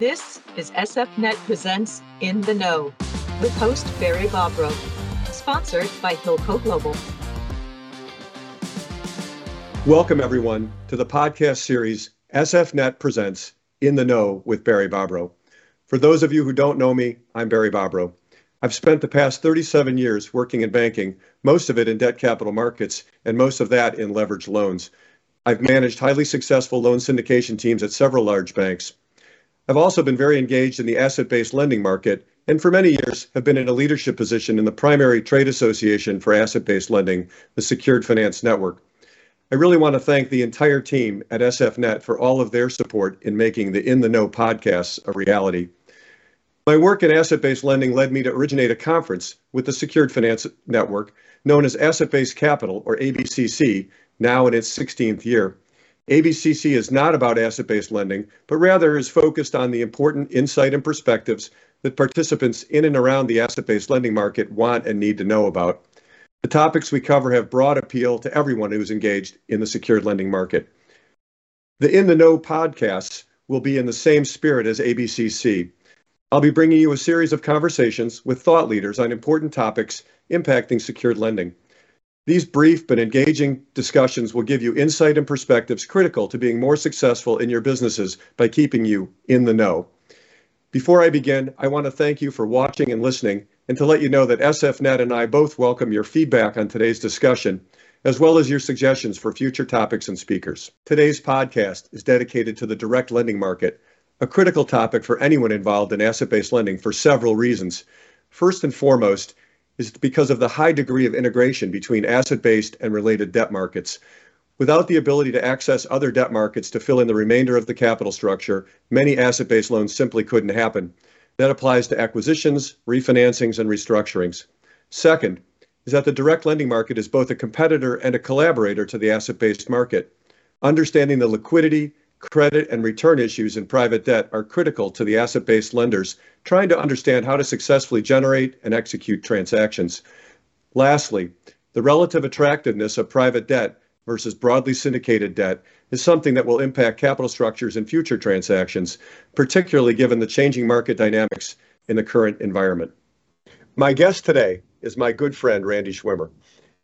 This is SFNet Presents In the Know with host Barry Bobrow, sponsored by Hilco Global. Welcome, everyone, to the podcast series SFNet Presents In the Know with Barry Bobrow. For those of you who don't know me, I'm Barry Bobrow. I've spent the past 37 years working in banking, most of it in debt capital markets, and most of that in leveraged loans. I've managed highly successful loan syndication teams at several large banks. I've also been very engaged in the asset-based lending market, and for many years have been in a leadership position in the primary trade association for asset-based lending, the Secured Finance Network. I really want to thank the entire team at SFNet for all of their support in making the In the Know podcasts a reality. My work in asset-based lending led me to originate a conference with the Secured Finance Network known as Asset-Based Capital, or ABCC, now in its 16th year. ABCC is not about asset-based lending, but rather is focused on the important insight and perspectives that participants in and around the asset-based lending market want and need to know about. The topics we cover have broad appeal to everyone who's engaged in the secured lending market. The In the Know podcasts will be in the same spirit as ABCC. I'll be bringing you a series of conversations with thought leaders on important topics impacting secured lending. These brief but engaging discussions will give you insight and perspectives critical to being more successful in your businesses by keeping you in the know. Before I begin, I want to thank you for watching and listening, and to let you know that SFNet and I both welcome your feedback on today's discussion, as well as your suggestions for future topics and speakers. Today's podcast is dedicated to the direct lending market, a critical topic for anyone involved in asset-based lending for several reasons. First and foremost, is because of the high degree of integration between asset-based and related debt markets. Without the ability to access other debt markets to fill in the remainder of the capital structure, many asset-based loans simply couldn't happen. That applies to acquisitions, refinancings, and restructurings. Second, is that the direct lending market is both a competitor and a collaborator to the asset-based market. Understanding the liquidity, credit, and return issues in private debt are critical to the asset-based lenders trying to understand how to successfully generate and execute transactions. Lastly, the relative attractiveness of private debt versus broadly syndicated debt is something that will impact capital structures in future transactions, particularly given the changing market dynamics in the current environment. My guest today is my good friend, Randy Schwimmer.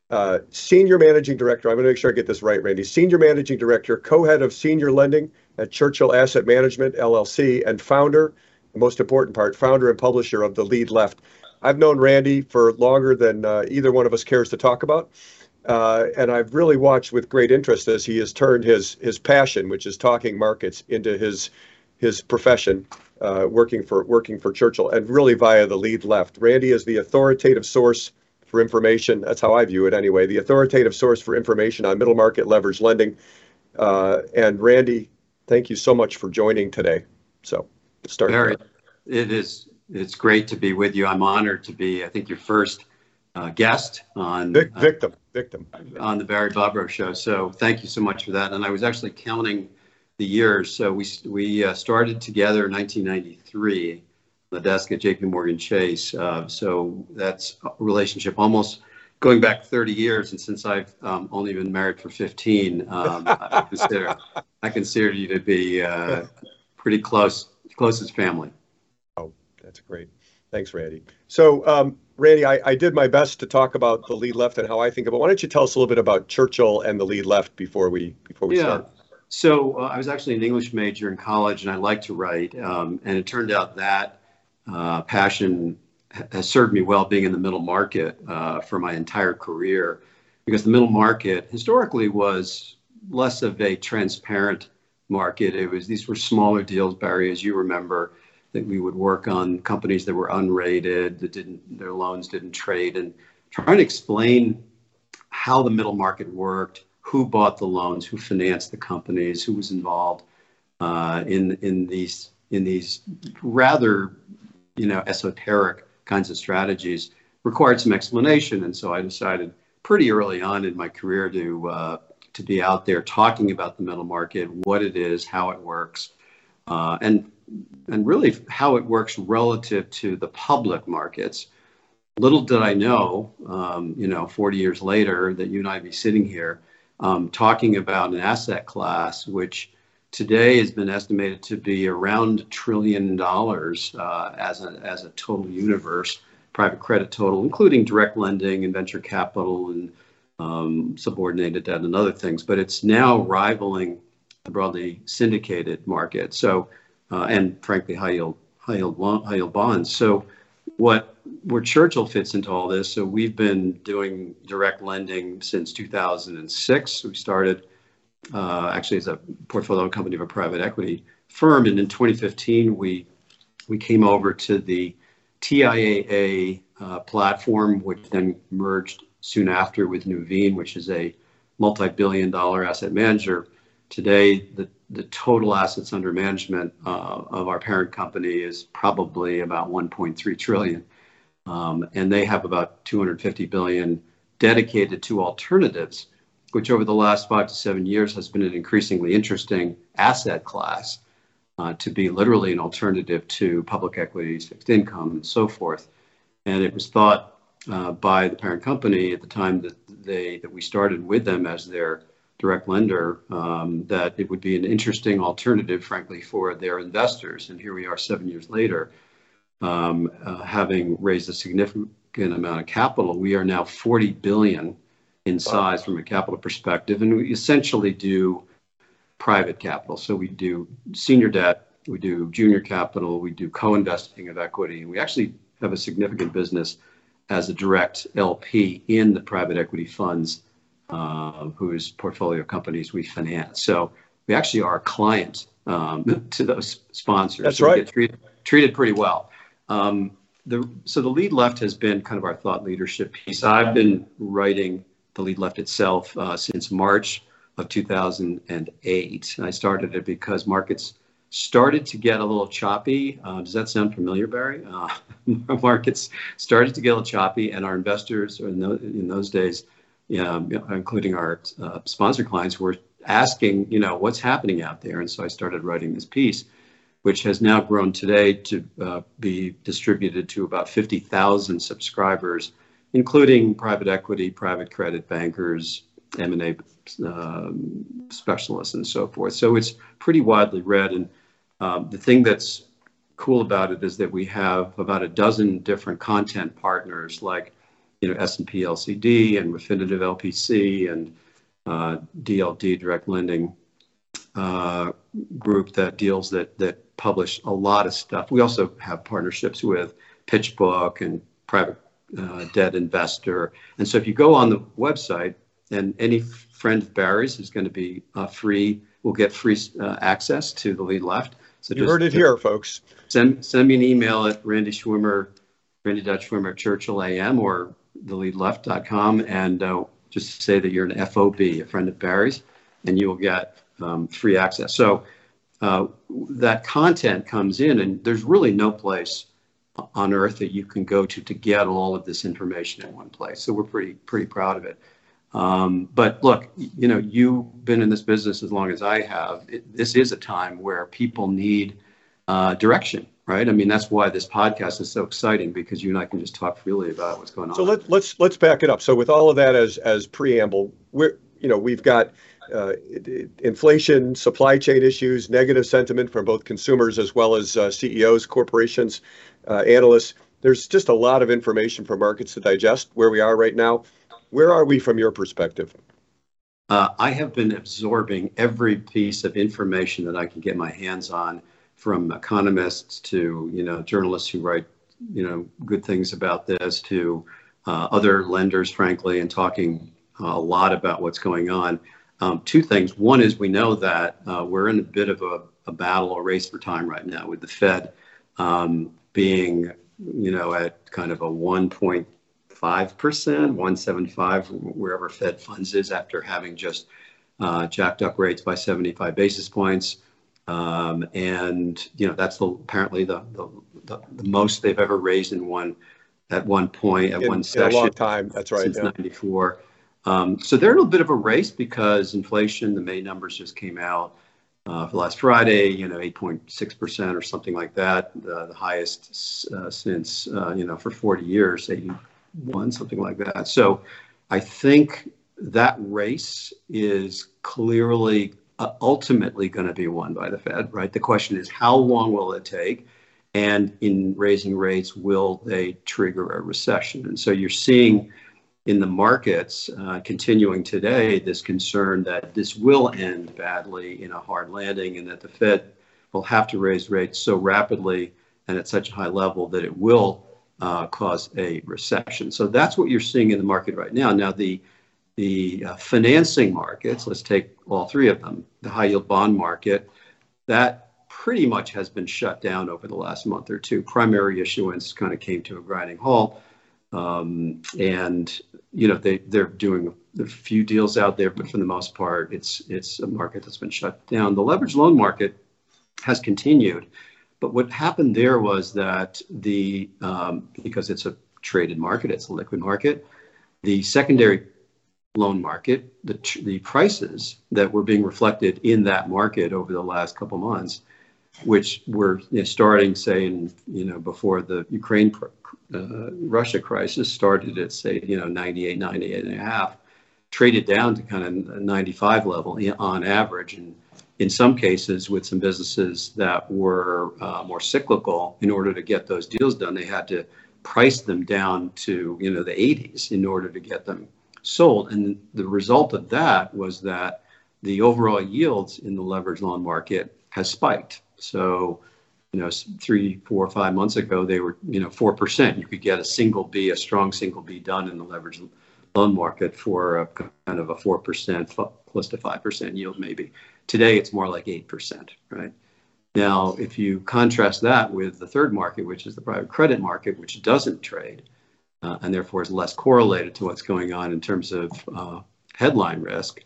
Uh, Senior Managing Director, I'm going to make sure I get this right, Randy. Senior Managing Director, co-head of Senior Lending at Churchill Asset Management, LLC, and founder the most important part, founder and publisher of The Lead Left. I've known Randy for longer than uh, either one of us cares to talk about. Uh, and I've really watched with great interest as he has turned his his passion, which is talking markets, into his his profession, uh, working for working for Churchill, and really via the lead left. Randy is the authoritative source for information. That's how I view it anyway. The authoritative source for information on middle market leverage lending. Uh, and Randy, thank you so much for joining today. So start. Barry, it is. It's great to be with you. I'm honored to be. I think your first uh, guest on Vic, uh, victim uh, victim on the Barry Bobrow show. So thank you so much for that. And I was actually counting the years. So we we uh, started together in 1993 on the desk at J.P. Morgan Chase. Uh, so that's a relationship almost going back 30 years. And since I've um, only been married for 15, um, I consider I consider you to be uh, pretty close closest family. Oh, that's great. Thanks, Randy. So, um, Randy, I, I, did my best to talk about the lead left and how I think about. Why don't you tell us a little bit about Churchill and the lead left before we before we yeah. start? So uh, I was actually an English major in college, and I like to write. Um, and it turned out that uh, passion has served me well being in the middle market uh, for my entire career, because the middle market historically was less of a transparent market. It was these were smaller deals, Barry, as you remember, that we would work on companies that were unrated, that didn't their loans didn't trade, and trying to explain how the middle market worked, who bought the loans, who financed the companies, who was involved uh, in in these in these rather you know esoteric kinds of strategies required some explanation, and so I decided pretty early on in my career to uh, to be out there talking about the middle market, what it is, how it works, uh, and and really how it works relative to the public markets. Little did I know, um, you know, 40 years later, that you and I'd be sitting here um, talking about an asset class which today has been estimated to be around a trillion dollars uh, as, a, as a total universe, private credit total, including direct lending and venture capital and um, subordinated debt and other things. But it's now rivaling the broadly syndicated market. So, uh, and frankly, high yield, high yield, high yield bonds. So, what where Churchill fits into all this. So we've been doing direct lending since 2006. We started uh, actually as a portfolio company of a private equity firm. And in 2015, we we came over to the TIAA uh, platform, which then merged soon after with Nuveen, which is a multi-billion dollar asset manager. Today, the, the total assets under management uh, of our parent company is probably about 1.3 trillion. Um, and they have about 250 billion dedicated to alternatives which over the last five to seven years has been an increasingly interesting asset class uh, to be literally an alternative to public equities, fixed income, and so forth. And it was thought uh, by the parent company at the time that they that we started with them as their direct lender um, that it would be an interesting alternative, frankly, for their investors. And here we are, seven years later, um, uh, having raised a significant amount of capital. We are now 40 billion in size from a capital perspective. And we essentially do private capital. So we do senior debt, we do junior capital, we do co-investing of equity. And we actually have a significant business as a direct LP in the private equity funds uh, whose portfolio companies we finance. So we actually are a client um, to those sponsors. That's so right. We get treated, treated pretty well. Um, the, so the lead left has been kind of our thought leadership piece. I've been writing the lead left itself uh, since March of 2008. I started it because markets started to get a little choppy. Uh, does that sound familiar, Barry? Uh, markets started to get a little choppy, and our investors in, those, in those days, including our uh, sponsor clients, were asking, you know, what's happening out there. And so I started writing this piece, which has now grown today to uh, be distributed to about 50,000 subscribers including private equity, private credit bankers, M&A um, specialists, and so forth. So it's pretty widely read. And um, the thing that's cool about it is that we have about a dozen different content partners like you know S&P LCD and Refinitiv LPC and uh, DLD Direct Lending uh, group that deals that that publish a lot of stuff. We also have partnerships with PitchBook and private uh, debt investor. And so if you go on the website, and any friend of Barry's is going to be uh, free, will get free uh, access to the lead left. So you heard it here, folks. Send send me an email at Randy Schwimmer, Randy Dutch Schwimmer at Churchill AM or theleadleft.com and uh, just say that you're an FOB, a friend of Barry's, and you will get um, free access. So uh, that content comes in, and there's really no place on earth that you can go to to get all of this information in one place. So we're pretty pretty proud of it. Um, but look, you know, you've been in this business as long as I have. It, this is a time where people need uh, direction, right? I mean, that's why this podcast is so exciting because you and I can just talk freely about what's going on. So let, let's let's back it up. So with all of that as as preamble, we're you know we've got uh, inflation, supply chain issues, negative sentiment from both consumers as well as uh, CEOs, corporations, uh, analysts. There's just a lot of information for markets to digest where we are right now. Where are we from your perspective? Uh, I have been absorbing every piece of information that I can get my hands on, from economists to you know journalists who write you know good things about this to uh, other lenders, frankly, and talking a lot about what's going on. Um, two things. One is we know that uh, we're in a bit of a, a, battle, a race for time right now with the Fed. Um, being, you know, at kind of a 1.5%, 175, wherever Fed funds is after having just uh, jacked up rates by 75 basis points. Um, and, you know, that's the, apparently the, the, the, the, most they've ever raised in one, at one point, at in, one session. a long time, that's right. Since yeah. 94. Um, so they're in a bit of a race because inflation, the May numbers just came out for last Friday, you know, 8.6% or something like that, uh, the highest uh, since, uh, you know, for 40 years, 81, something like that. So I think that race is clearly uh, ultimately going to be won by the Fed, right? The question is, how long will it take? And in raising rates, will they trigger a recession? And so you're seeing in the markets uh, continuing today this concern that this will end badly in a hard landing and that the Fed will have to raise rates so rapidly and at such a high level that it will uh, cause a recession. So that's what you're seeing in the market right now. Now, the the uh, financing markets, let's take all three of them, the high yield bond market, that pretty much has been shut down over the last month or two. Primary issuance kind of came to a grinding halt. Um, and you know they they're doing a few deals out there, but for the most part, it's it's a market that's been shut down. The leverage loan market has continued, but what happened there was that the um, because it's a traded market, it's a liquid market, the secondary loan market, the the prices that were being reflected in that market over the last couple months which were you know, starting, say, in you know before the Ukraine uh, Russia crisis started at say you know 98, 98 and a half, traded down to kind of 95 level on average, and in some cases with some businesses that were uh, more cyclical, in order to get those deals done, they had to price them down to you know the 80s in order to get them sold, and the result of that was that the overall yields in the leverage loan market has spiked so, you know, three, four, five months ago, they were, you know, 4%. You could get a single B, a strong single B done in the leverage loan market for a kind of a 4%, close to 5% yield maybe. Today, it's more like 8%, right? Now, if you contrast that with the third market, which is the private credit market, which doesn't trade uh, and therefore is less correlated to what's going on in terms of uh, headline risk,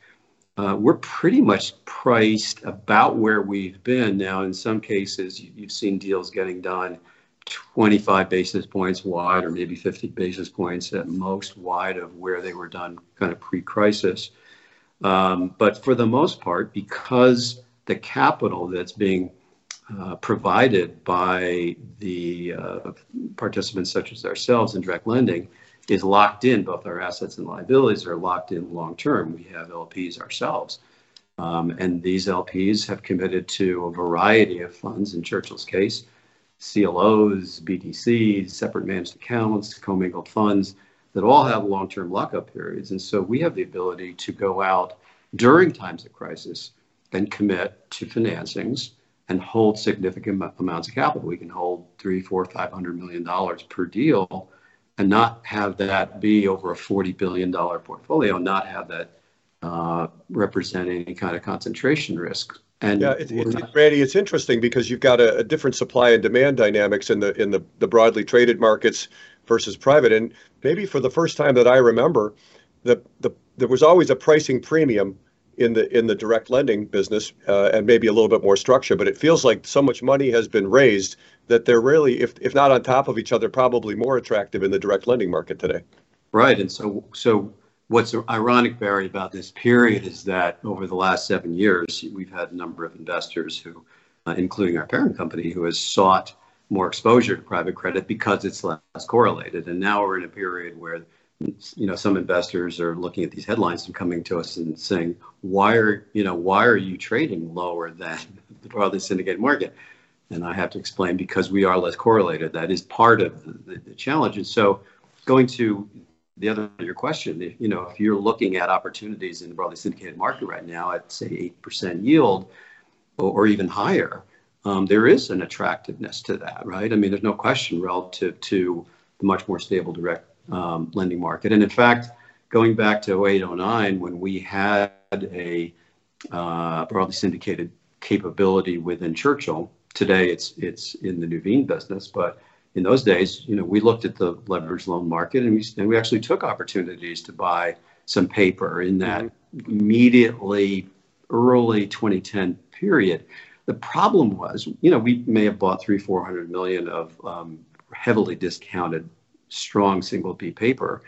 uh, we're pretty much priced about where we've been now. In some cases, you've seen deals getting done 25 basis points wide or maybe 50 basis points at most wide of where they were done kind of pre-crisis. Um, but for the most part, because the capital that's being uh, provided by the uh, participants such as ourselves in direct lending is locked in. Both our assets and liabilities are locked in long term. We have LPs ourselves. Um, and these LPs have committed to a variety of funds. In Churchill's case, CLOs, BDCs, separate managed accounts, commingled funds that all have long term lockup periods. And so we have the ability to go out during times of crisis and commit to financings and hold significant amounts of capital. We can hold three, four, five hundred million dollars per deal and not have that be over a $40 billion portfolio, not have that uh, represent any kind of concentration risk. And yeah, it's, it's, not... Randy, it's interesting because you've got a, a, different supply and demand dynamics in the in the, the broadly traded markets versus private. And maybe for the first time that I remember, the, the there was always a pricing premium in the in the direct lending business uh, and maybe a little bit more structure. But it feels like so much money has been raised that they're really, if if not on top of each other, probably more attractive in the direct lending market today. Right, and so so what's ironic, Barry, about this period is that over the last seven years, we've had a number of investors who, uh, including our parent company, who has sought more exposure to private credit because it's less correlated. And now we're in a period where you know some investors are looking at these headlines and coming to us and saying why are you know why are you trading lower than the broadly syndicated market and i have to explain because we are less correlated. That is part of the, the, challenge. And so going to the other your question if, you know if you're looking at opportunities in the broadly syndicated market right now at say 8% yield or, or even higher um, there is an attractiveness to that right? I mean there's no question relative to the much more stable direct um, lending market. And in fact, going back to 08, 09, when we had a uh, broadly syndicated capability within Churchill, today it's it's in the Nuveen business, but in those days, you know, we looked at the leveraged loan market and we, and we actually took opportunities to buy some paper in that mm-hmm. immediately early 2010 period. The problem was, you know, we may have bought three, 400 million of um, heavily discounted strong single B paper.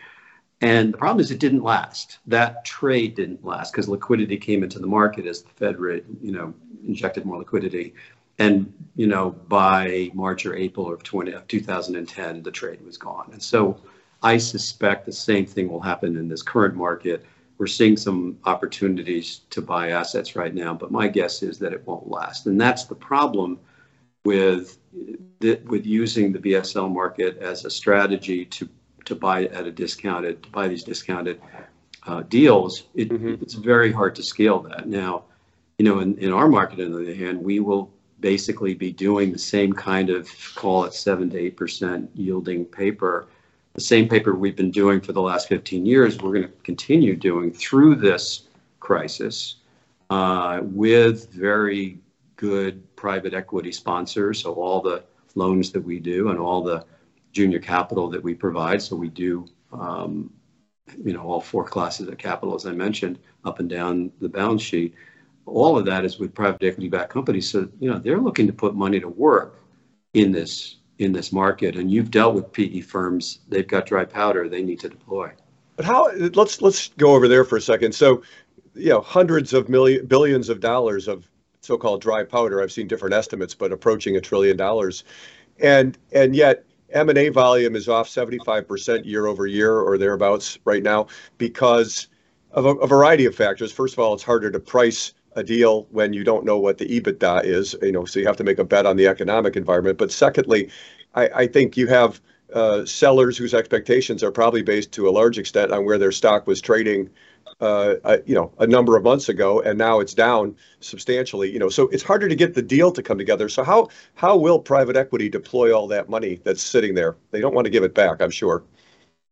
And the problem is it didn't last. That trade didn't last because liquidity came into the market as the Fed, you know, injected more liquidity. And you know, by March or April of, 20, of 2010, the trade was gone. And so I suspect the same thing will happen in this current market. we're seeing some opportunities to buy assets right now, but my guess is that it won't last. And that's the problem with with using the BSL market as a strategy to to buy at a discounted to buy these discounted uh, deals. It, mm-hmm. It's very hard to scale that now. You know, in, in our market, on the other hand, we will basically be doing the same kind of call it seven to eight percent yielding paper the same paper we've been doing for the last 15 years, we're going to continue doing through this crisis uh, with very good private equity sponsors. So, all the loans that we do and all the junior capital that we provide. So, we do, um, you know, all four classes of capital, as I mentioned, up and down the balance sheet. All of that is with private equity backed companies. So, you know, they're looking to put money to work in this in this market. And you've dealt with PE firms; they've got dry powder they need to deploy. But how? Let's let's go over there for a second. So, you know, hundreds of million billions of dollars of so-called dry powder. I've seen different estimates, but approaching a trillion dollars, and and yet M&A volume is off 75% year over year or thereabouts right now because of a, a, variety of factors. First of all, it's harder to price a deal when you don't know what the EBITDA is, you know, so you have to make a bet on the economic environment. But secondly, I, I think you have uh, sellers whose expectations are probably based to a large extent on where their stock was trading, uh, a, you know, a number of months ago, and now it's down substantially. You know, so it's harder to get the deal to come together. So how how will private equity deploy all that money that's sitting there? They don't want to give it back, I'm sure.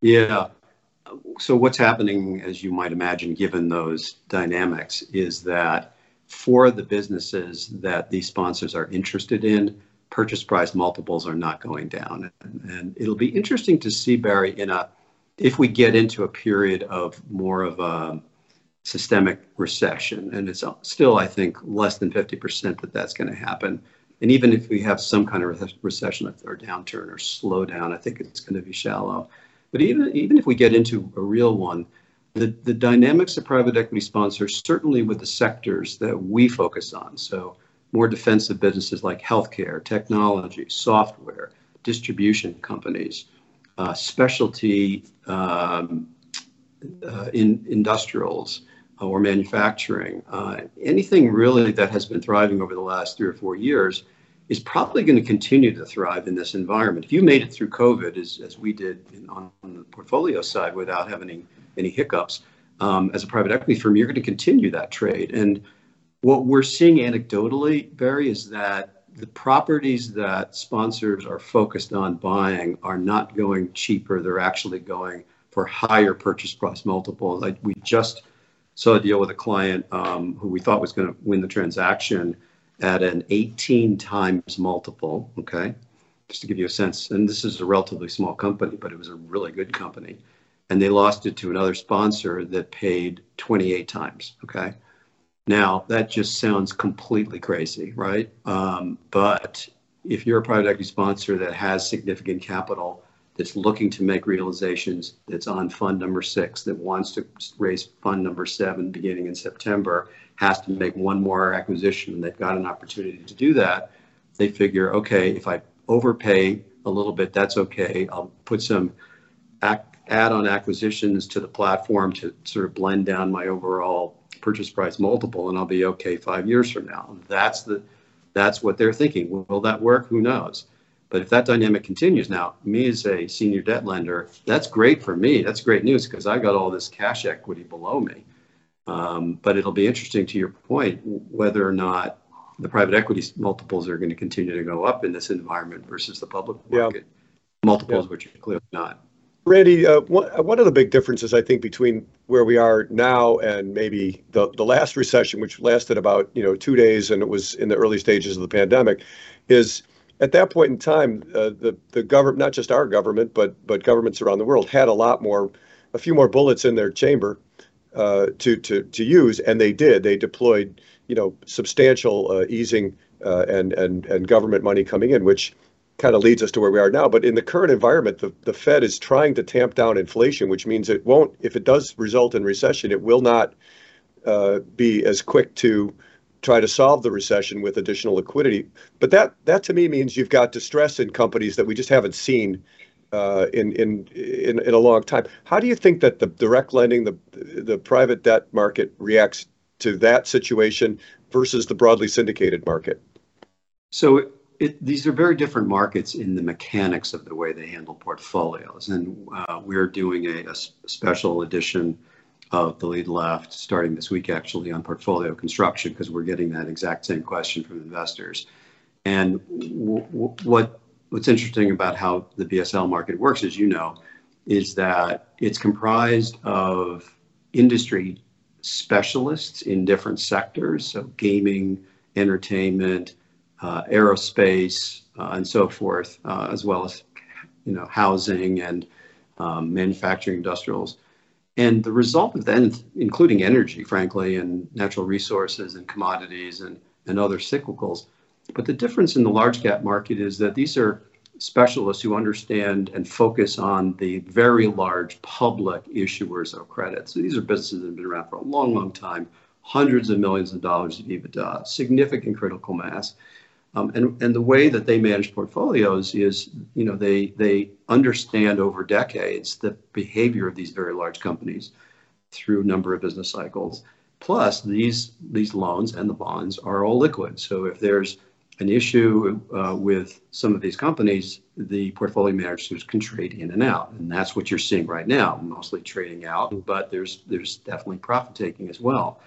Yeah. So what's happening, as you might imagine, given those dynamics, is that for the businesses that these sponsors are interested in, purchase price multiples are not going down. And, and, it'll be interesting to see, Barry, in a if we get into a period of more of a systemic recession, and it's still, I think, less than 50% that that's going to happen. And even if we have some kind of recession or downturn or slowdown, I think it's going to be shallow. But even even if we get into a real one, the, the dynamics of private equity sponsors, certainly with the sectors that we focus on, so more defensive businesses like healthcare, technology, software, distribution companies, uh, specialty um, uh, in industrials or manufacturing, uh, anything really that has been thriving over the last three or four years is probably going to continue to thrive in this environment. If you made it through COVID, as, as we did in, on, on, the portfolio side without having any, any hiccups, um, as a private equity firm, you're going to continue that trade. And what we're seeing anecdotally, Barry, is that the properties that sponsors are focused on buying are not going cheaper. They're actually going for higher purchase price multiples. We just saw a deal with a client um, who we thought was going to win the transaction at an 18 times multiple. Okay. Just to give you a sense. And this is a relatively small company, but it was a really good company. And they lost it to another sponsor that paid 28 times. Okay. Now, that just sounds completely crazy, right? Um, but if you're a private equity sponsor that has significant capital, that's looking to make realizations, that's on fund number six, that wants to raise fund number seven beginning in September, has to make one more acquisition, and they've got an opportunity to do that, they figure, okay, if I overpay a little bit, that's okay. I'll put some add-on acquisitions to the platform to sort of blend down my overall purchase price multiple and I'll be okay five years from now. That's the that's what they're thinking. Will that work? Who knows? But if that dynamic continues now, me as a senior debt lender, that's great for me. That's great news because I got all this cash equity below me. Um, but it'll be interesting to your point whether or not the private equity multiples are going to continue to go up in this environment versus the public market yeah. multiples, yeah. which are clearly not. Randy, uh, one, uh, one of the big differences I think between where we are now and maybe the, the last recession, which lasted about you know two days and it was in the early stages of the pandemic, is at that point in time uh, the the government, not just our government, but but governments around the world had a lot more, a few more bullets in their chamber uh, to to to use, and they did. They deployed you know substantial uh, easing uh, and and and government money coming in, which kind of leads us to where we are now. But in the current environment, the, the Fed is trying to tamp down inflation, which means it won't, if it does result in recession, it will not uh, be as quick to try to solve the recession with additional liquidity. But that, that to me means you've got distress in companies that we just haven't seen uh, in, in in in a long time. How do you think that the direct lending, the the private debt market reacts to that situation versus the broadly syndicated market? So it, these are very different markets in the mechanics of the way they handle portfolios, and uh, we're doing a, a special edition of the lead left starting this week actually on portfolio construction because we're getting that exact same question from investors. And w- w- what what's interesting about how the BSL market works, as you know, is that it's comprised of industry specialists in different sectors, so gaming, entertainment, uh, aerospace, uh, and so forth, uh, as well as you know housing and um, manufacturing industrials. And the result of that, including energy, frankly, and natural resources and commodities and, and other cyclicals. But the difference in the large cap market is that these are specialists who understand and focus on the very large public issuers of credit. So these are businesses that have been around for a long, long time, hundreds of millions of dollars of EBITDA, significant critical mass. Um, and, and the way that they manage portfolios is, you know, they, they understand over decades the behavior of these very large companies through a number of business cycles. Plus, these, these loans and the bonds are all liquid. So if there's an issue uh, with some of these companies, the portfolio managers can trade in and out, and that's what you're seeing right now, mostly trading out. But there's there's definitely profit taking as well.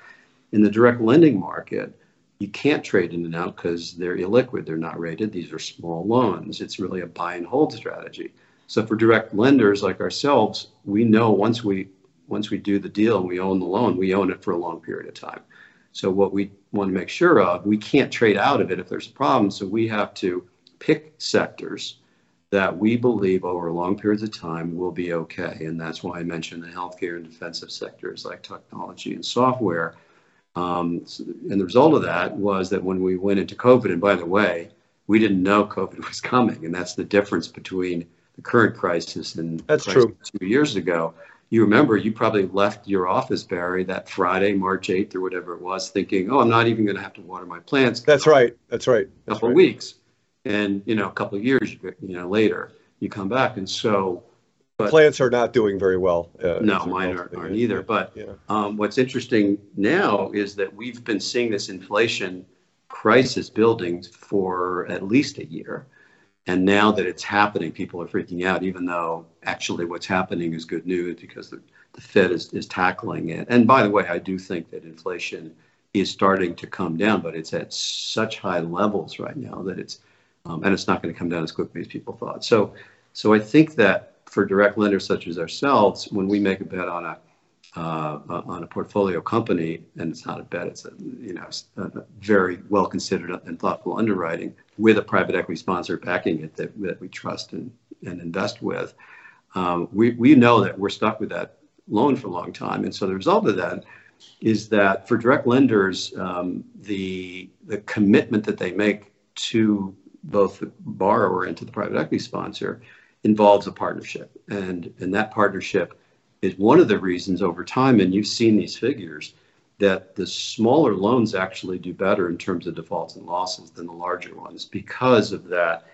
In the direct lending market, you can't trade in and out because they're illiquid. They're not rated. These are small loans. It's really a buy and hold strategy. So for direct lenders like ourselves, we know once we once we do the deal and we own the loan, we own it for a long period of time. So what we want to make sure of, we can't trade out of it if there's a problem. So we have to pick sectors that we believe over long periods of time will be okay. And that's why I mentioned the healthcare and defensive sectors like technology and software um, and the result of that was that when we went into COVID, and by the way, we didn't know COVID was coming, and that's the difference between the current crisis and that's crisis true. two years ago. You remember you probably left your office, Barry, that Friday, March 8th or whatever it was, thinking, "Oh, I'm not even going to have to water my plants." That's right. That's right. A couple right. weeks, and you know, a couple of years, you know, later, you come back, and so but, Plants are not doing very well. Uh, no, mine aren't, aren't either. But yeah. um, what's interesting now is that we've been seeing this inflation crisis building for at least a year. And now that it's happening, people are freaking out, even though actually what's happening is good news because the, the Fed is, is tackling it. And by the way, I do think that inflation is starting to come down, but it's at such high levels right now that it's, um, and it's not going to come down as quickly as people thought. So, so I think that for direct lenders such as ourselves, when we make a bet on a uh, on a portfolio company, and it's not a bet, it's a you know a very well considered and thoughtful underwriting with a private equity sponsor backing it that, that we trust and, and invest with. Um, we, we know that we're stuck with that loan for a long time. And so the result of that is that for direct lenders, um, the, the commitment that they make to both the borrower and to the private equity sponsor involves a partnership. And, and that partnership is one of the reasons over time, and you've seen these figures, that the smaller loans actually do better in terms of defaults and losses than the larger ones because of that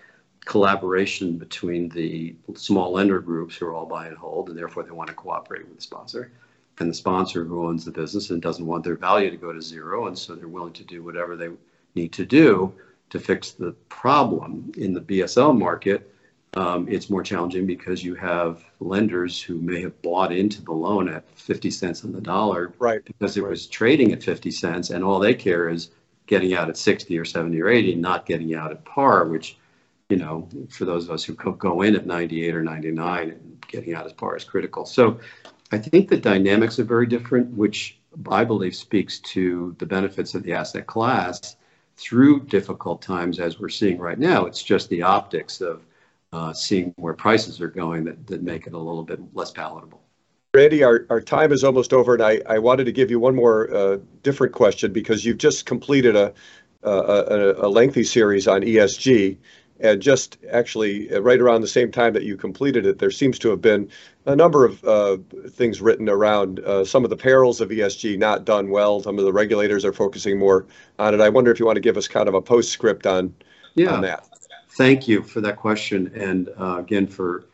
collaboration between the small lender groups who are all buy and hold, and therefore they want to cooperate with the sponsor, and the sponsor who owns the business and doesn't want their value to go to zero, and so they're willing to do whatever they need to do to fix the problem. In the BSL market, um, it's more challenging because you have lenders who may have bought into the loan at 50 cents on the dollar right because it right. was trading at 50 cents and all they care is getting out at 60 or 70 or 80 not getting out at par which you know for those of us who go in at 98 or 99 and getting out at par is critical so i think the dynamics are very different which i believe speaks to the benefits of the asset class through difficult times as we're seeing right now it's just the optics of uh, seeing where prices are going that, that make it a little bit less palatable. Randy, our, our time is almost over, and I, I wanted to give you one more uh, different question because you've just completed a, a, a lengthy series on ESG. And just actually, uh, right around the same time that you completed it, there seems to have been a number of uh, things written around uh, some of the perils of ESG not done well. Some of the regulators are focusing more on it. I wonder if you want to give us kind of a postscript on, yeah. on that. Thank you for that question, and uh, again for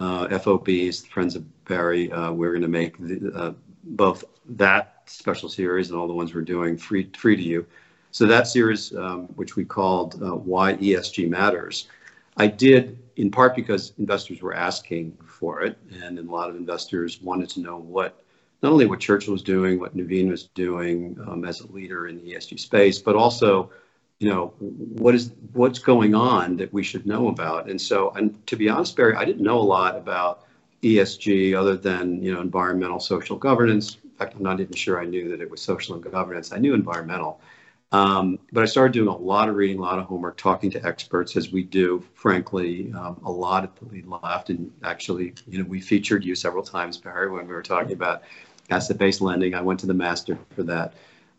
uh, FOBs, Friends of Barry. Uh, we're going to make the, uh, both that special series and all the ones we're doing free free to you. So that series, um, which we called uh, "Why ESG Matters," I did in part because investors were asking for it, and a lot of investors wanted to know what not only what Churchill was doing, what Nuveen was doing um, as a leader in the ESG space, but also, you know, what is what's going on that we should know about. And so, and to be honest, Barry, I didn't know a lot about ESG other than you know environmental social governance. In fact, I'm not even sure I knew that it was social and governance. I knew environmental. Um, but I started doing a lot of reading, a lot of homework, talking to experts as we do, frankly, um, a lot at the left. And actually, you know, we featured you several times, Barry, when we were talking about asset-based lending. I went to the master for that.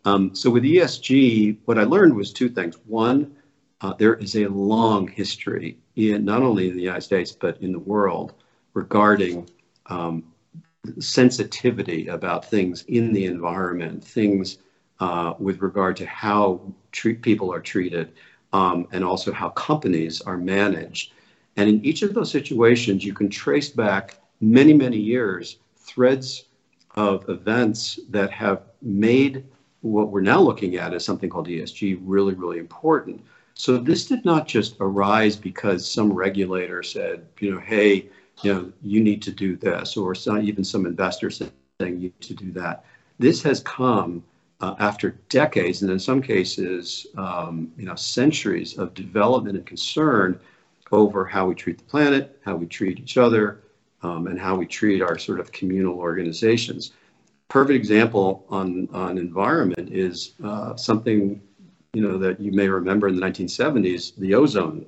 Um, so with ESG, what I learned was two things. One, uh, there is a long history in not only in the United States but in the world regarding um, sensitivity about things in the environment, things uh, with regard to how treat, people are treated, um, and also how companies are managed. And in each of those situations, you can trace back many, many years threads of events that have made what we're now looking at is something called ESG really, really important. So this did not just arise because some regulator said, you know, hey, you know, you need to do this, or some, even some investors saying you need to do that. This has come uh, after decades, and in some cases, um, you know, centuries of development and concern over how we treat the planet, how we treat each other, um, and how we treat our sort of communal organizations. Perfect example on, on environment is uh, something you know that you may remember in the 1970s, the ozone,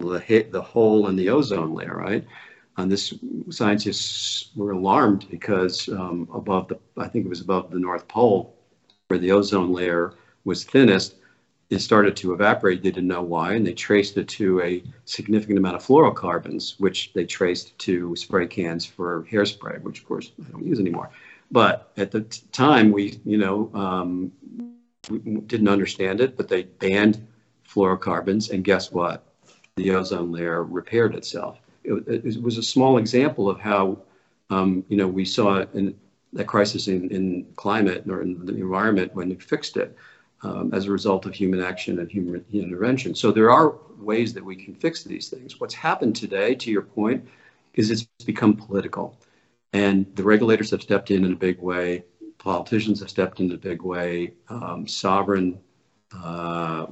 the hit, the hole in the ozone layer, right? And this scientists were alarmed because um, above the, I think it was above the North Pole, where the ozone layer was thinnest, it started to evaporate. They didn't know why, and they traced it to a significant amount of fluorocarbons, which they traced to spray cans for hairspray, which of course I don't use anymore. But at the t- time, we, you know, um, didn't understand it, but they banned fluorocarbons, and guess what? The ozone layer repaired itself. It, it was a small example of how, um, you know, we saw in, that crisis in, in climate or in the environment when we fixed it um, as a result of human action and human intervention. So there are ways that we can fix these things. What's happened today, to your point, is it's become political. And the regulators have stepped in in a big way. Politicians have stepped in a big way. Um, sovereign uh,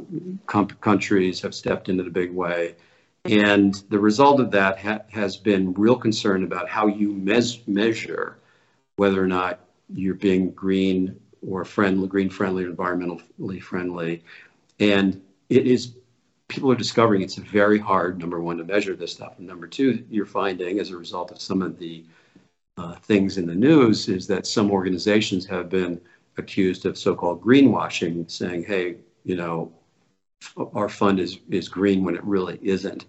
com- countries have stepped in in a big way. And the result of that ha- has been real concern about how you mes- measure whether or not you're being green or friendly, green friendly, or environmentally friendly. And it is, people are discovering it's very hard, number one, to measure this stuff. And number two, you're finding as a result of some of the uh, things in the news is that some organizations have been accused of so-called greenwashing, saying, hey, you know, our fund is, is green when it really isn't.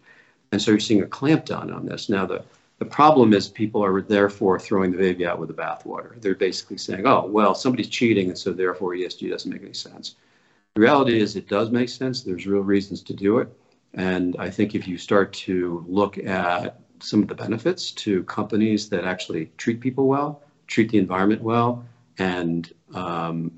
And so you're seeing a clampdown on this. Now, the the problem is people are therefore throwing the baby out with the bathwater. They're basically saying, oh, well, somebody's cheating, and so therefore ESG doesn't make any sense. The reality is it does make sense. There's real reasons to do it. And I think if you start to look at some of the benefits to companies that actually treat people well, treat the environment well, and um,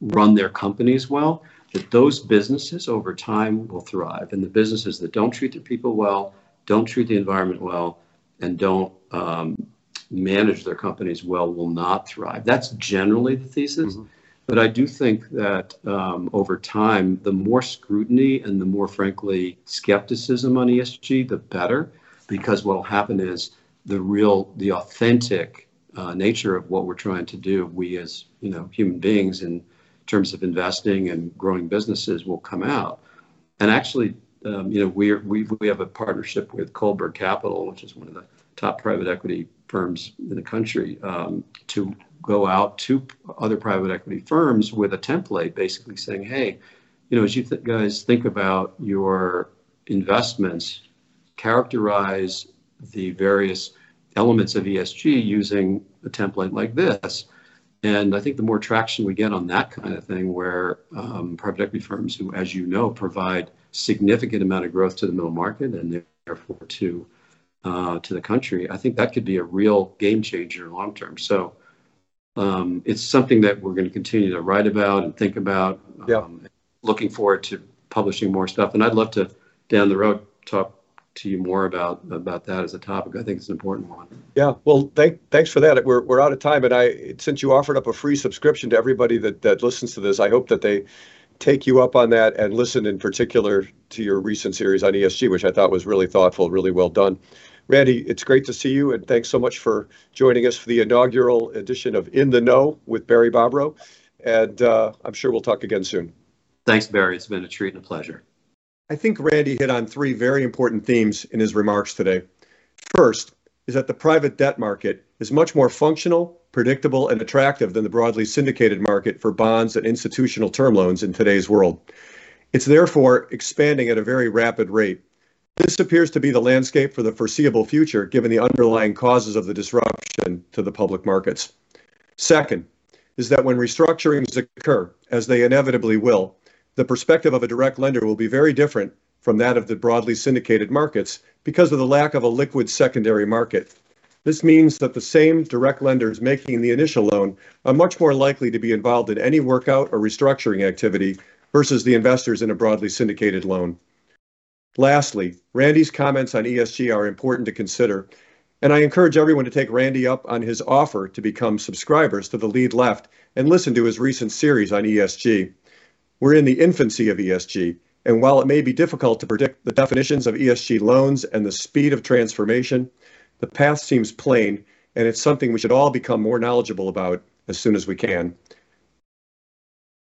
run their companies well, that those businesses over time will thrive. And the businesses that don't treat their people well, don't treat the environment well, and don't um, manage their companies well will not thrive. That's generally the thesis. Mm-hmm. But I do think that um, over time, the more scrutiny and the more, frankly, skepticism on ESG, the better, because what will happen is the real, the authentic uh, nature of what we're trying to do, we as you know human beings in terms of investing and growing businesses, will come out. And actually, um, you know, we we we have a partnership with Kohlberg Capital, which is one of the top private equity firms in the country, um, to go out to other private equity firms with a template, basically saying, hey, you know, as you th- guys think about your investments, characterize the various elements of ESG using a template like this. And I think the more traction we get on that kind of thing, where um, private equity firms who, as you know, provide significant amount of growth to the middle market and therefore to uh, to the country, I think that could be a real game changer long term. So um, it's something that we're going to continue to write about and think about. Yeah. Um, looking forward to publishing more stuff, and I'd love to down the road talk to you more about about that as a topic. I think it's an important one. Yeah, well, thank, thanks for that. We're, we're out of time, and I since you offered up a free subscription to everybody that that listens to this, I hope that they take you up on that and listen in particular to your recent series on ESG, which I thought was really thoughtful, really well done. Randy, it's great to see you, and thanks so much for joining us for the inaugural edition of In the Know with Barry Bobrow. And uh, I'm sure we'll talk again soon. Thanks, Barry. It's been a treat and a pleasure. I think Randy hit on three very important themes in his remarks today. First is that the private debt market is much more functional, predictable, and attractive than the broadly syndicated market for bonds and institutional term loans in today's world. It's therefore expanding at a very rapid rate. This appears to be the landscape for the foreseeable future, given the underlying causes of the disruption to the public markets. Second is that when restructurings occur, as they inevitably will, the perspective of a direct lender will be very different from that of the broadly syndicated markets because of the lack of a liquid secondary market. This means that the same direct lenders making the initial loan are much more likely to be involved in any workout or restructuring activity versus the investors in a broadly syndicated loan. Lastly, Randy's comments on ESG are important to consider, and I encourage everyone to take Randy up on his offer to become subscribers to the Lead Left and listen to his recent series on ESG. We're in the infancy of ESG, and while it may be difficult to predict the definitions of ESG loans and the speed of transformation, the path seems plain, and it's something we should all become more knowledgeable about as soon as we can.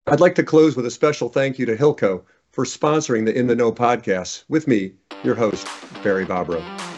I'd like to close with a special thank you to Hilco for sponsoring the In the Know podcast with me, your host, Barry Bobrow.